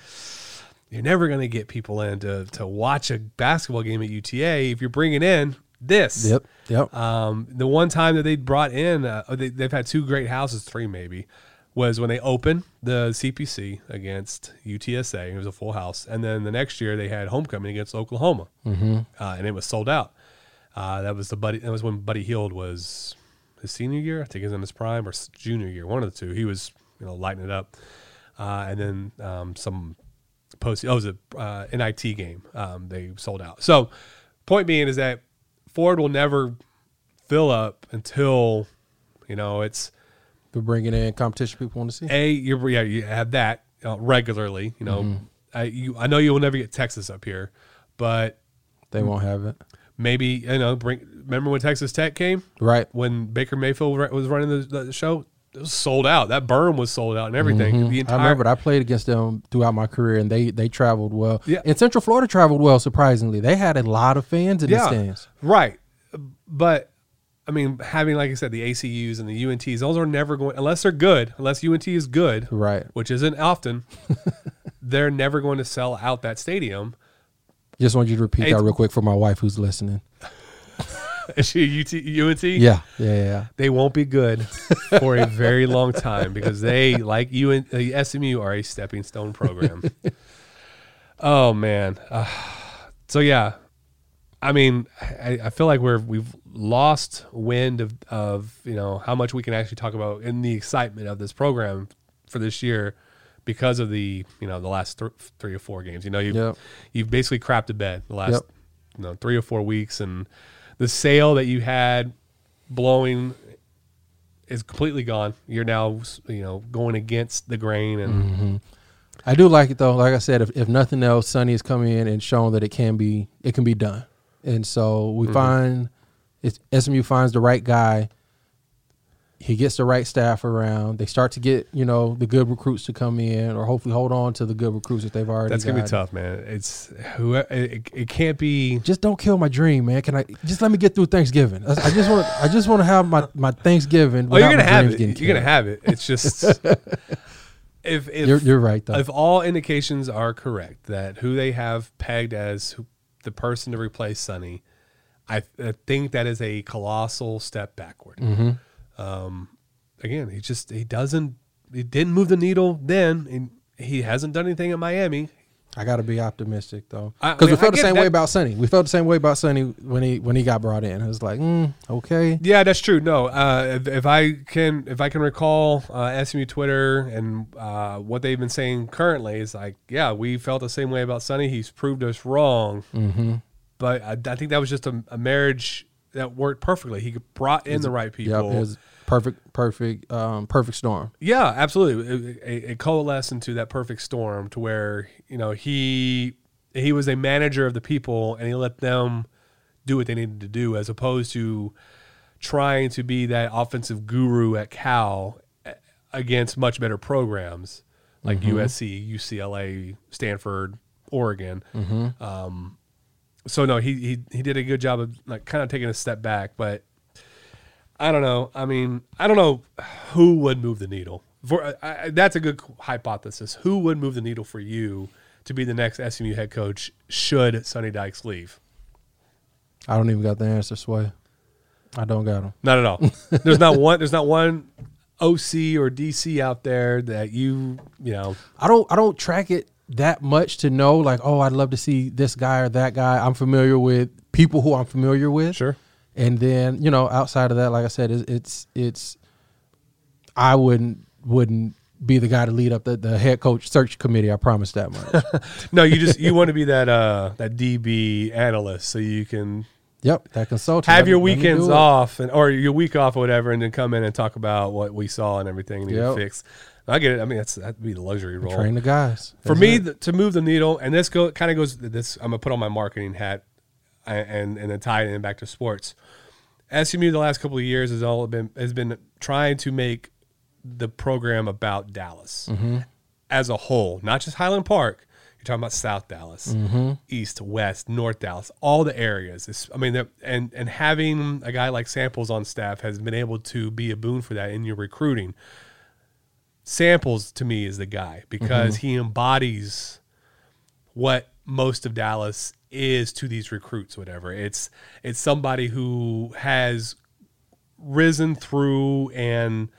you're never going to get people in to, to watch a basketball game at UTA if you're bringing in this. Yep. Yep. Um, the one time that they brought in, uh, they, they've had two great houses, three maybe, was when they opened the CPC against UTSA. It was a full house, and then the next year they had homecoming against Oklahoma, mm-hmm. uh, and it was sold out. Uh, that was the buddy. That was when Buddy Hield was his senior year. I think he was in his prime or junior year, one of the two. He was you know lighting it up, uh, and then um, some post. Oh, it was a uh, NIT game. Um, they sold out. So, point being is that Ford will never fill up until you know it's We're bringing in competition people want to see. a you yeah you have that uh, regularly. You know, Mm-hmm. I you I know you will never get Texas up here, but They won't have it. Maybe you know bring. Remember when Texas Tech came Right. when Baker Mayfield was running the, the show? It was sold out. That berm was sold out and everything. The entire Mm-hmm. I remember I played against them throughout my career, and they they traveled well. Yeah. and Central Florida traveled well. Surprisingly, they had a lot of fans in the stands. Right. But I mean, having like I said, the ACUs and the UNTs, those are never going unless they're good, unless UNT is good, Right. which isn't often, they're never going to sell out that stadium. Just want you to repeat Hey, that real quick for my wife who's listening. Is she a UT, UNT? Yeah, yeah, yeah. They won't be good for a very long time because they, like UN, uh, SMU, are a stepping stone program. oh man, uh, so yeah, I mean, I, I feel like we're we've lost wind of of you know how much we can actually talk about in the excitement of this program for this year because of the you know the last th- three or four games. You know, you Yep. you've basically crapped the bed the last Yep. you know three or four weeks, and the sail that you had blowing is completely gone. You're now you know going against the grain and mm-hmm. I do like it though. Like I said, if, if nothing else, Sonny has come in and shown that it can be it can be done. And so we mm-hmm. find it's SMU finds the right guy. He gets the right staff around. They start to get you know the good recruits to come in, or hopefully hold on to the good recruits that they've already. that's gonna be tough, man. It's who it, it can't be. Just don't kill my dream, man. Can I just let me get through Thanksgiving? I I just want I just want to have my, my Thanksgiving. Oh, you're gonna have it. You're gonna have it. It's just if if You're, you're right though. if all indications are correct that who they have pegged as who- the person to replace Sonny, I, I think that is a colossal step backward. Mm-hmm. Um, again, he just he doesn't he didn't move the needle then, and he hasn't done anything in Miami. I got to be optimistic though, I- I because mean, we felt the same way about Sonny. We felt the same way about Sonny when he when he got brought in. It was like, mm, okay, Yeah, that's true. No, uh, if, if I can, if I can recall uh, SMU Twitter and uh, what they've been saying currently is like, yeah, we felt the same way about Sonny. He's proved us wrong, mm-hmm. but I, I think that was just a, a marriage that worked perfectly. He brought in the right yep, people. it was perfect, perfect, um, perfect storm. Yeah, absolutely. It, it, it coalesced into that perfect storm to where you know he he was a manager of the people and he let them do what they needed to do as opposed to trying to be that offensive guru at Cal eh, against much better programs like USC, UCLA, Stanford, Oregon. Um, so no, he he he did a good job of like kind of taking a step back, but I don't know. I mean, I don't know who would move the needle. For I, I- that's a good hypothesis. Who would move the needle for you to be the next SMU head coach should Sonny Dykes leave? I don't even got the answer, Sway. I don't got him. Not at all. there's not one. There's not one OC or DC out there that you you know. I don't I don't track it that much to know like oh I'd love to see this guy or that guy. I'm familiar with people who I'm familiar with. Sure. And then you know outside of that, like I said, it's it's, it's I wouldn't wouldn't be the guy to lead up the, the head coach search committee. I promise that much. No, you just you want to be that uh that DB analyst so you can yep, that consultant. have your weekends off and or your week off or whatever, and then come in and talk about what we saw and everything and Yep. fix. I get it. I mean, that's that'd be the luxury role. Train the guys. For That's me it. th- to move the needle, and this go kind of goes. This I'm gonna put on my marketing hat, a- and and then tie it in back to sports. SMU the last couple of years has all been has been trying to make the program about Dallas mm-hmm. as a whole, not just Highland Park. You're talking about South Dallas, mm-hmm. East, West, North Dallas, all the areas. It's, I mean, they're- and and having a guy like Samples on staff has been able to be a boon for that in your recruiting. Samples to me is the guy because mm-hmm. he embodies what most of Dallas is to these recruits, whatever. It's it's somebody who has risen through and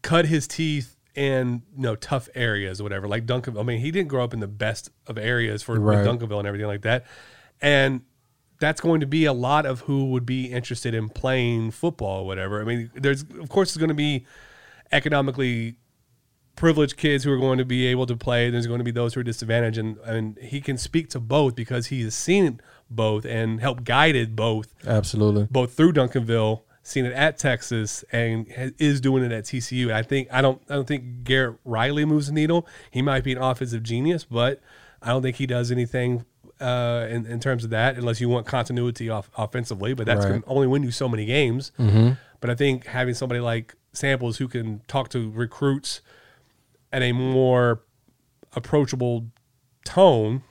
cut his teeth in you know tough areas or whatever. Like Duncanville. I mean, he didn't grow up in the best of areas for Right. Duncanville and everything like that. And that's going to be a lot of who would be interested in playing football or whatever. I mean, there's of course there's going to be economically privileged kids who are going to be able to play. There's going to be those who are disadvantaged, and, and he can speak to both because he has seen both and helped guided both, absolutely. both through Duncanville, seen it at Texas, and ha- is doing it at TCU. And I think I don't I don't think Garrett Riley moves the needle. He might be an offensive genius, but I don't think he does anything. Uh, in, in terms of that, unless you want continuity off offensively, but that's Right. going to only win you so many games. But I think having somebody like Samples who can talk to recruits at a more approachable tone,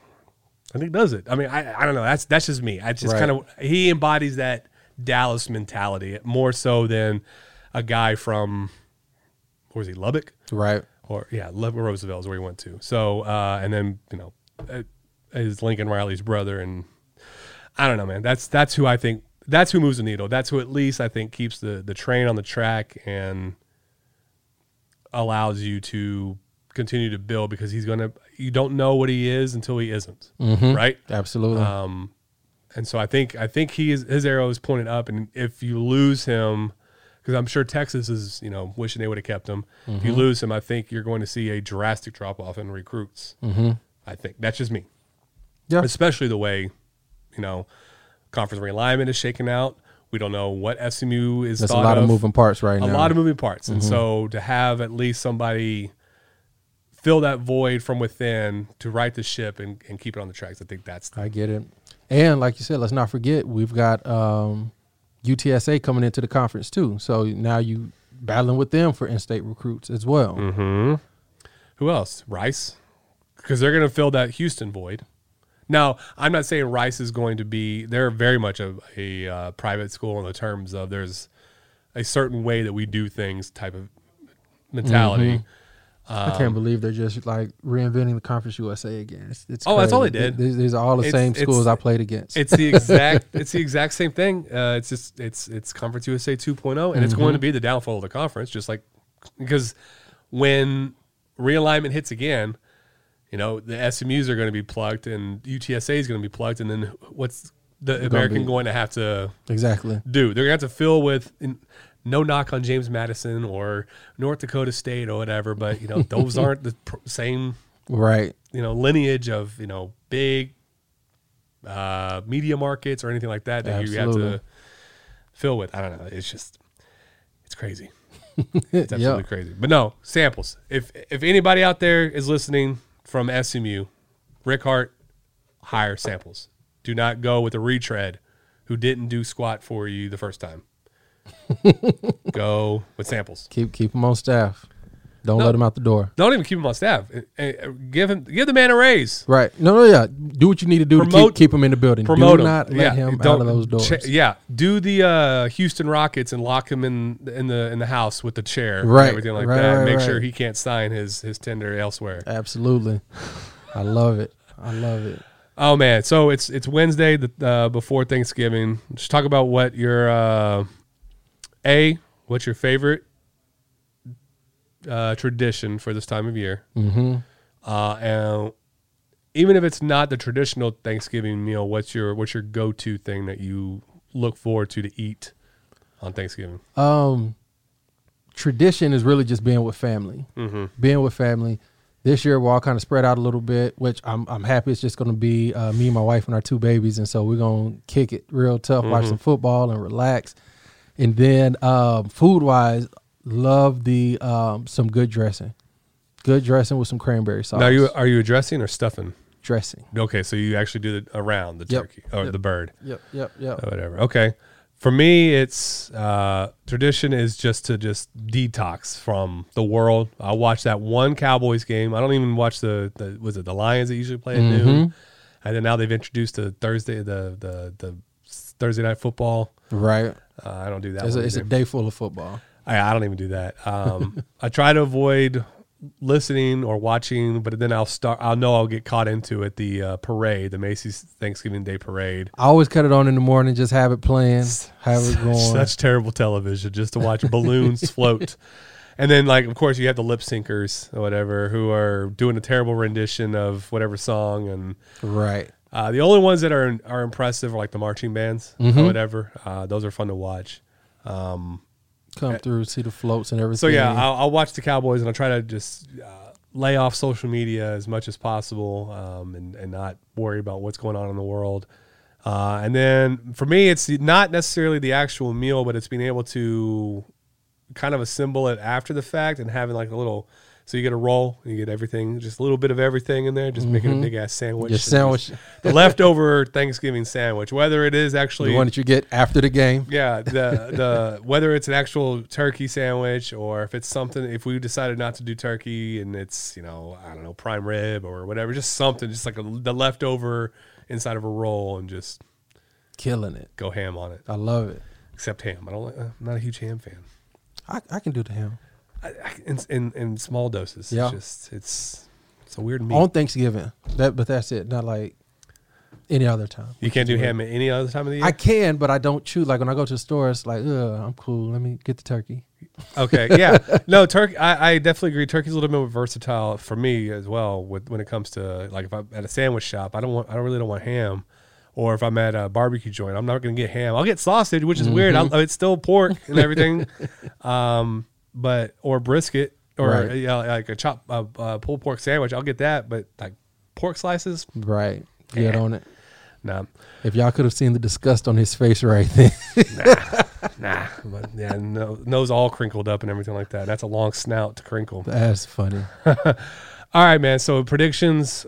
I think does it. I mean, I, I don't know. That's that's just me. I just Right. kind of he embodies that Dallas mentality more so than a guy from where was he Lubbock Right. or yeah Lubbock Roosevelt is where he went to. So uh, and then you know uh, is Lincoln Riley's brother and I don't know, man. That's that's who I think. That's who moves the needle. That's who at least I think keeps the the train on the track and allows you to continue to build because he's gonna. You don't know what he is until he isn't, right? Absolutely. Um, and so I think I think he is his arrow is pointed up, and if you lose him, because I'm sure Texas is you know wishing they would have kept him. If you lose him, I think you're going to see a drastic drop off in recruits. Mm-hmm. I think that's just me yeah. especially the way you know conference realignment is shaken out. We don't know what SMU is. There's a lot of moving parts right a now. A lot of moving parts, and so to have at least somebody fill that void from within to right the ship and, and keep it on the tracks, I think that's I get it. And like you said, let's not forget we've got um, UTSA coming into the conference too. So now you battling with them for in-state recruits as well. Mm-hmm. who else? Rice, because they're going to fill that Houston void. Now, I'm not saying Rice is going to be. They're very much a, a uh, private school in the terms of there's a certain way that we do things type of mentality. I can't believe they're just like reinventing the Conference USA again. It's, it's Oh, that's all crazy. they did. These, these are all the It's- same it's- schools I played against. It's the exact it's the exact same thing. Uh, it's just it's it's Conference USA 2.0 and it's going to be the downfall of the conference just like because when realignment hits again, you know, the SMUs are going to be plucked and UTSA is going to be plucked, and then what's the American be- going to have to Exactly. do? They're going to have to fill with. In, no knock on James Madison or North Dakota State or whatever, but you know those aren't the pr- same Right. you know lineage of you know big uh, media markets or anything like that that you have to fill with. I don't know. It's just it's crazy. It's absolutely Yep. crazy. But no samples. If if anybody out there is listening from SMU, Rick Hart, hire samples. Do not go with a retread who didn't do squat for you the first time. go with samples. Keep keep them on staff. Don't No. let him out the door. Don't even keep him on staff. Give him give the man a raise. Right. No, no, yeah. Do what you need to do to Promote- keep, keep him in the building. promote do him. not let him out of those doors. cha- yeah, do the uh, Houston Rockets and lock him in in the in the house with the chair, and Right, everything like right, that. right, Make right. sure he can't sign his his tender elsewhere. Absolutely. I love it. I love it. Oh man, so it's it's Wednesday the, uh, before Thanksgiving. Just talk about what your uh, a what's your favorite uh, tradition for this time of year, Mm-hmm. uh, and even if it's not the traditional Thanksgiving meal, what's your what's your go to thing that you look forward to to eat on Thanksgiving? Um, tradition is really just being with family. Mm-hmm. Being with family. This year we're all kind of spread out a little bit, which I'm I'm happy. It's just going to be uh, me, my wife, and our two babies, and so we're gonna kick it real tough, watch some football, and relax. And then um, food wise, love the um, some good dressing, good dressing with some cranberry sauce. Now, you are you dressing or stuffing? dressing. Okay, so you actually do the around the Yep. turkey or Yep. the bird. Yep, yep, yep. or whatever. Okay. For me, it's uh, tradition is just to just detox from the world. I watch that one Cowboys game. I don't even watch the, the was it the Lions that usually play at Mm-hmm. noon, and then now they've introduced the Thursday the the the Thursday night football. Right. Uh, I don't do that. It's a, it's a day full of football. I, I don't even do that. Um, I try to avoid listening or watching, but then I'll start. I'll know I'll get caught into it. The uh, parade, the Macy's Thanksgiving Day parade. I always cut it on in the morning, just have it playing, have it going. Such terrible television just to watch balloons float. And then, like, of course, you have the lip syncers or whatever who are doing a terrible rendition of whatever song. And right. uh, the only ones that are are impressive are like the marching bands Mm-hmm. or whatever. Uh, those are fun to watch. Come through, see the floats and everything. So yeah, I'll, I'll watch the Cowboys and I'll try to just uh, lay off social media as much as possible um, and and not worry about what's going on in the world. Uh, and then for me, it's not necessarily the actual meal, but it's being able to kind of assemble it after the fact and having like a little. So you get a roll, you get everything, just a little bit of everything in there, just making a mm-hmm. big ass sandwich. Your sandwich, the leftover Thanksgiving sandwich, whether it is actually the one that you get after the game. yeah, the the whether it's an actual turkey sandwich or if it's something if we decided not to do turkey and it's you know I don't know prime rib or whatever, just something just like a, the leftover inside of a roll and just Killing it. go ham on it. I love it. Except ham, I don't. like- I'm not a huge ham fan. I, I can do the ham. I, I, in, in in small doses. Yeah. It's just it's it's a weird meat. On Thanksgiving. That but that's it. Not like any other time. you can't do ham at any other time of the year. I can, but I don't chew. Like when I go to the store, it's like, ugh, I'm cool. Let me get the turkey. Okay, yeah, no, turkey. I, I definitely agree. Turkey's a little bit more versatile for me as well. With when it comes to like if I'm at a sandwich shop, I don't want, I don't really don't want ham, or if I'm at a barbecue joint, I'm not going to get ham. I'll get sausage, which is weird. Mm-hmm. I'll, it's still pork and everything, um, but or brisket or Right. yeah, like a chop a, uh, pulled pork sandwich. I'll get that, but like pork slices, Right. Get on it. nah, If y'all could have seen the disgust on his face right then. nah. But yeah, no, nose all crinkled up and everything like that. That's a long snout to crinkle. that's funny. All right, man. So predictions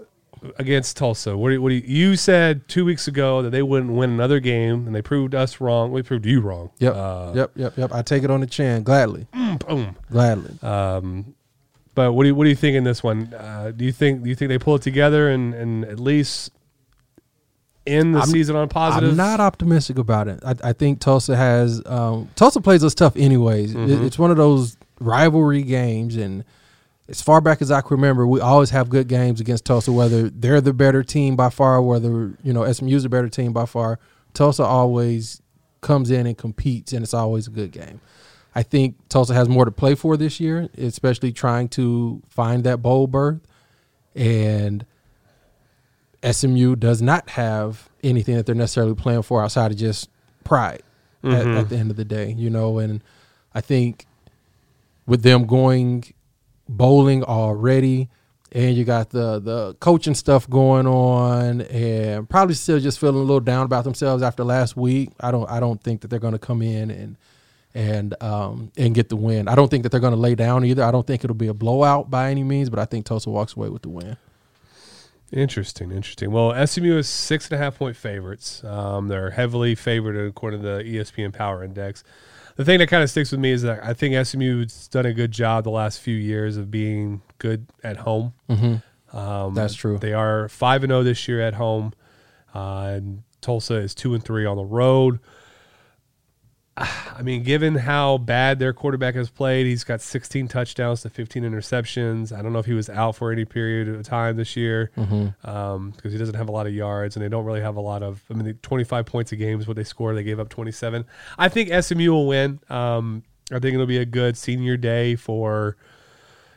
against Tulsa. What do you, what do you, you said two weeks ago that they wouldn't win another game, and they proved us wrong. We proved you wrong. Yep. Uh, yep. Yep. Yep. I take it on the chin gladly. boom. Gladly. Um, but what do you what do you think in this one? Uh, do you think do you think they pull it together and and at least end the I'm- season on positive? I'm not optimistic about it. I, I think Tulsa has um, Tulsa plays us tough anyways. Mm-hmm. it's one of those rivalry games, and as far back as I can remember, we always have good games against Tulsa. Whether they're the better team by far, whether you know SMU's the better team by far, Tulsa always comes in and competes, and it's always a good game. I think Tulsa has more to play for this year, especially trying to find that bowl berth. and SMU does not have anything that they're necessarily playing for outside of just pride at, mm-hmm. at the end of the day, you know. And I think with them going bowling already, and you got the the coaching stuff going on, and probably still just feeling a little down about themselves after last week. I don't I don't think that they're going to come in and and um and get the win. I don't think that they're going to lay down either. I don't think it'll be a blowout by any means, but I think Tulsa walks away with the win. Interesting, interesting. Well, SMU is six and a half point favorites. Um, they're heavily favored according to the ESPN Power Index. The thing that kind of sticks with me is that I think SMU's done a good job the last few years of being good at home. Um, That's true. They are five and zero this year at home, uh, and Tulsa is two and three on the road. I mean, given how bad their quarterback has played, he's got 16 touchdowns to 15 interceptions. I don't know if he was out for any period of time this year because he doesn't have a lot of yards and they don't really have a lot of. I mean, 25 points a game is what they score. They gave up 27. I think SMU will win. Um, I think it'll be a good senior day for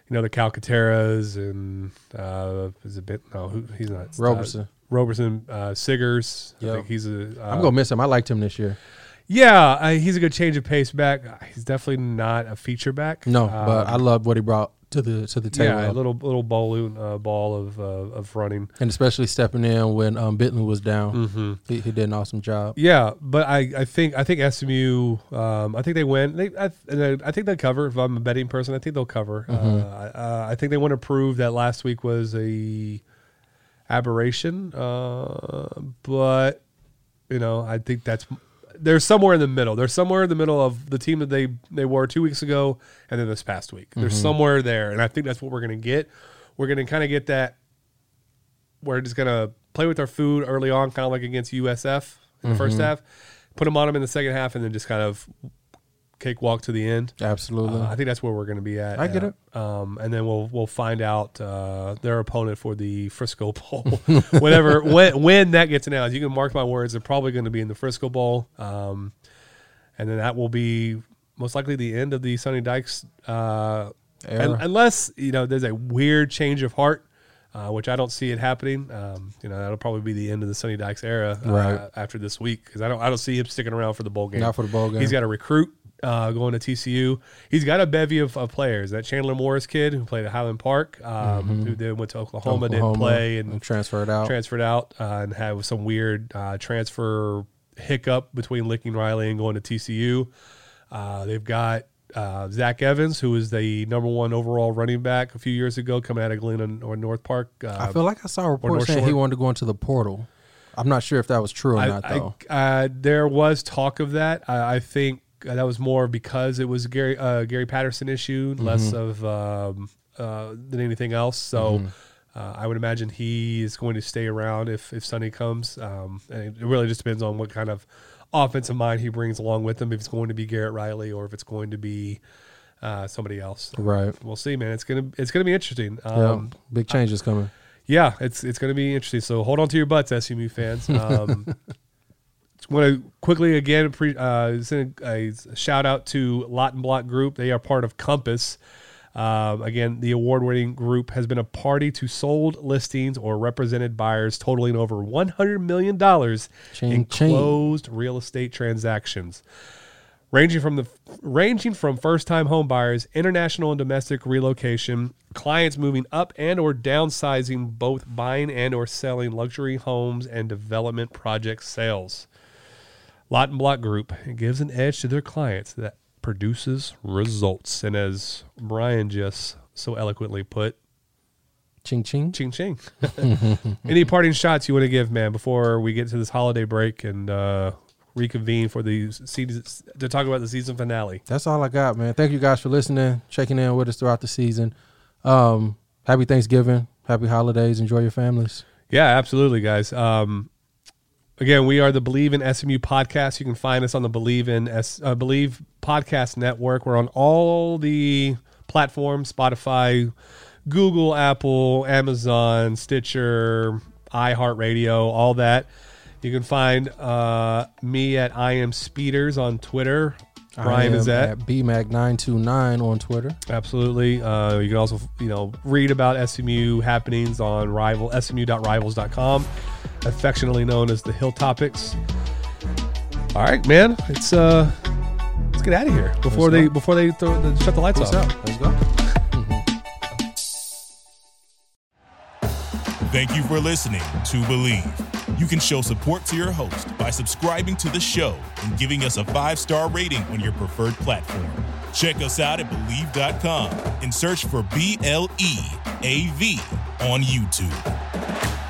you know the Calcaterras and uh, is it bit no who, he's not Roberson. uh, Roberson uh, Siggers. I think he's a. Uh, I'm gonna miss him. I liked him this year. Yeah, uh, he's a good change of pace back. He's definitely not a feature back. No, Um, but I love what he brought to the to the table, yeah, a little little balloon uh, ball of uh, of running. and especially stepping in when um, Bentley was down. Mm-hmm. He, he did an awesome job. Yeah, but I, I think I think SMU. Um, I think they win. They I, I think they cover. If I'm a betting person, I think they'll cover. Mm-hmm. Uh, I- uh, I think they want to prove that last week was a aberration. Uh, but you know, I think that's they're somewhere in the middle. They're somewhere in the middle of the team that they they were two weeks ago, and then this past week. They're mm-hmm. somewhere there, and I think that's what we're gonna get. We're gonna kind of get that. We're just gonna play with our food early on, kind of like against USF in the first mm-hmm. half. Put them on them in the second half, and then just kind of cakewalk to the end. Absolutely. Uh, I think that's where we're going to be at. I get uh, it. Um, and then we'll we'll find out uh, their opponent for the Frisco Bowl, whenever when when that gets announced. You can mark my words; they're probably going to be in the Frisco Bowl, um, and then that will be most likely the end of the Sonny Dykes, uh, unless you know there's a weird change of heart. Uh, which I don't see it happening. Um, you know that'll probably be the end of the Sonny Dykes era uh, Right. after this week because I don't I don't see him sticking around for the bowl game. Not for the bowl game. He's got a recruit uh, going to TCU. He's got a bevy of, of players. That Chandler Morris kid who played at Highland Park, um, who then went to Oklahoma, didn't Oklahoma play and transferred out. transferred out uh, and had some weird uh, transfer hiccup between Lincoln Riley and going to TCU. Uh, they've got uh, Zach Evans, who was the number one overall running back a few years ago, coming out of Glen or North Park. Uh, I feel like I saw a report saying he wanted to go into the portal. I'm not sure if that was true or I, not though. I, uh, there was talk of that. I, I think that was more because it was Gary uh, Gary Patterson issue, less of um, uh, than anything else. So. Uh, I would imagine he is going to stay around if if Sonny comes. Um, and it really just depends on what kind of offensive mind he brings along with him. If it's going to be Garrett Riley or if it's going to be uh, somebody else. right. We'll see, man. It's gonna it's gonna be interesting. Yeah. Um, Big changes coming. yeah, it's it's going to be interesting. So hold on to your butts, SMU fans. Um, want to quickly again pre, uh, send a, a shout out to Lot and Block Group. They are part of Compass. Um, again, the award-winning group has been a party to sold listings or represented buyers totaling over one hundred million dollars in Ching, ching. closed real estate transactions ranging from the ranging from first-time home buyers, international and domestic relocation, clients moving up and or downsizing, both buying and or selling luxury homes and development project sales. Lot and Block Group gives an edge to their clients that produces results. And as Brian just so eloquently put, Ching ching. ching ching. Any parting shots you want to give, man, before we get to this holiday break and uh, reconvene for the season to talk about the season finale? That's all I got, man. Thank you guys for listening, checking in with us throughout the season. Um, happy Thanksgiving, happy holidays, enjoy your families. Yeah, absolutely, guys. Um, again, we are the Bleav in SMU podcast. You can find us on the Bleav in S, uh, Bleav Podcast Network. We're on all the platforms: Spotify, Google, Apple, Amazon, Stitcher, iHeartRadio, all that. You can find uh, me at I am Speeders on Twitter. Brian is at, bmac929 on Twitter. absolutely. Uh, you can also you know read about SMU happenings on rival smu.rivals.com, affectionately known as the Hill Topics. All right, man. It's uh, let's get out of here before Let's they go. before they throw, the, shut the lights Peace off. out. Let's go. Thank you for listening to Bleav. You can show support to your host by subscribing to the show and giving us a five star rating on your preferred platform. Check us out at Bleav.com and search for B L E A V on YouTube.